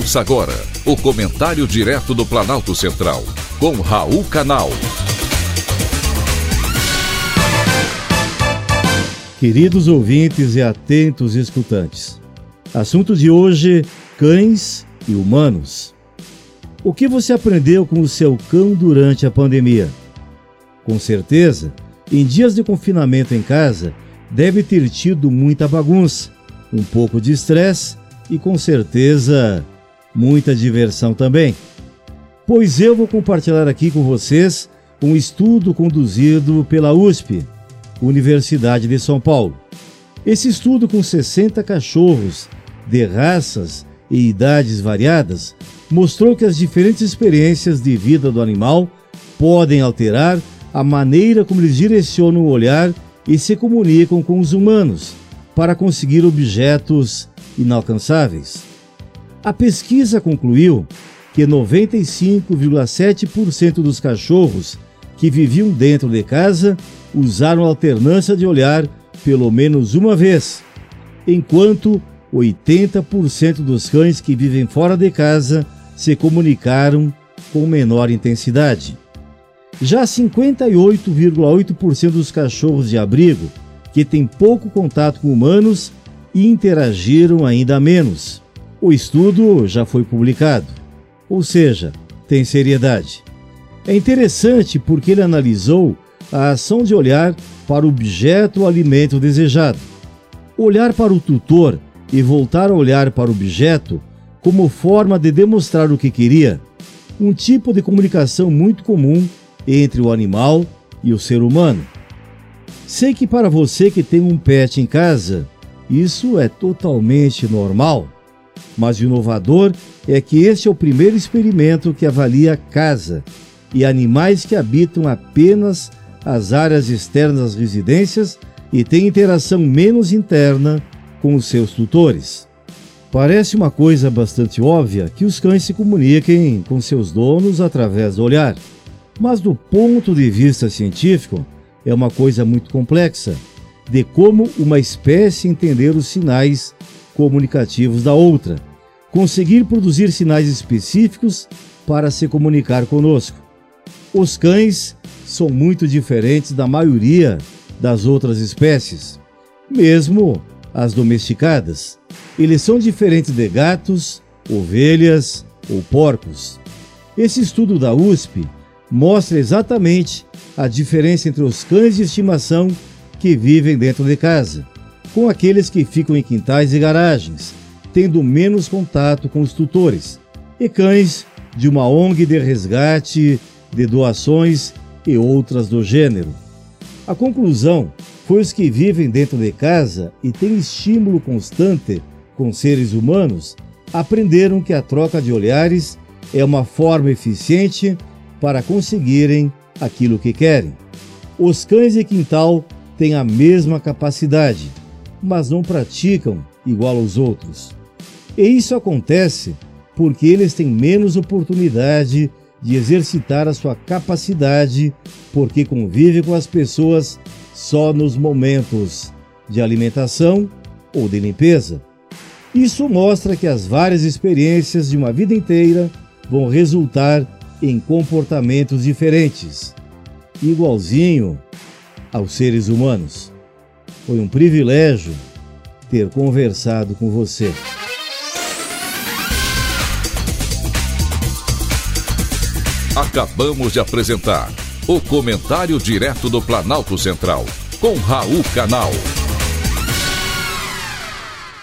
Ouça agora o comentário direto do Planalto Central, com Raul Canal. Queridos ouvintes e atentos escutantes, assunto de hoje: cães e humanos. O que você aprendeu com o seu cão durante a pandemia? Com certeza, em dias de confinamento em casa, deve ter tido muita bagunça, um pouco de estresse e com certeza muita diversão também. Pois eu vou compartilhar aqui com vocês um estudo conduzido pela USP, Universidade de São Paulo. Esse estudo com 60 cachorros de raças e idades variadas mostrou que as diferentes experiências de vida do animal podem alterar a maneira como eles direcionam o olhar e se comunicam com os humanos para conseguir objetos inalcançáveis. A pesquisa concluiu que 95,7% dos cachorros que viviam dentro de casa usaram alternância de olhar pelo menos uma vez, enquanto 80% dos cães que vivem fora de casa se comunicaram com menor intensidade. Já 58,8% dos cachorros de abrigo, que têm pouco contato com humanos, interagiram ainda menos. O estudo já foi publicado, ou seja, tem seriedade. É interessante porque ele analisou a ação de olhar para o objeto ou alimento desejado. Olhar para o tutor e voltar a olhar para o objeto como forma de demonstrar o que queria, um tipo de comunicação muito comum entre o animal e o ser humano. Sei que para você que tem um pet em casa, isso é totalmente normal, mas o inovador é que este é o primeiro experimento que avalia casa e animais que habitam apenas as áreas externas das residências e têm interação menos interna com os seus tutores. Parece uma coisa bastante óbvia que os cães se comuniquem com seus donos através do olhar. Mas do ponto de vista científico, é uma coisa muito complexa de como uma espécie entender os sinais comunicativos da outra, conseguir produzir sinais específicos para se comunicar conosco. Os cães são muito diferentes da maioria das outras espécies, mesmo as domesticadas. Eles são diferentes de gatos, ovelhas ou porcos. Esse estudo da USP mostra exatamente a diferença entre os cães de estimação que vivem dentro de casa, com aqueles que ficam em quintais e garagens, tendo menos contato com os tutores, e cães de uma ONG de resgate, de doações e outras do gênero. A conclusão foi os que vivem dentro de casa e têm estímulo constante com seres humanos aprenderam que a troca de olhares é uma forma eficiente para conseguirem aquilo que querem. Os cães de quintal têm a mesma capacidade, mas não praticam igual aos outros. E isso acontece porque eles têm menos oportunidade de exercitar a sua capacidade, porque convivem com as pessoas só nos momentos de alimentação ou de limpeza. Isso mostra que as várias experiências de uma vida inteira vão resultar em comportamentos diferentes, igualzinho aos seres humanos. Foi um privilégio ter conversado com você. Acabamos de apresentar o Comentário Direto do Planalto Central, com Raul Canal.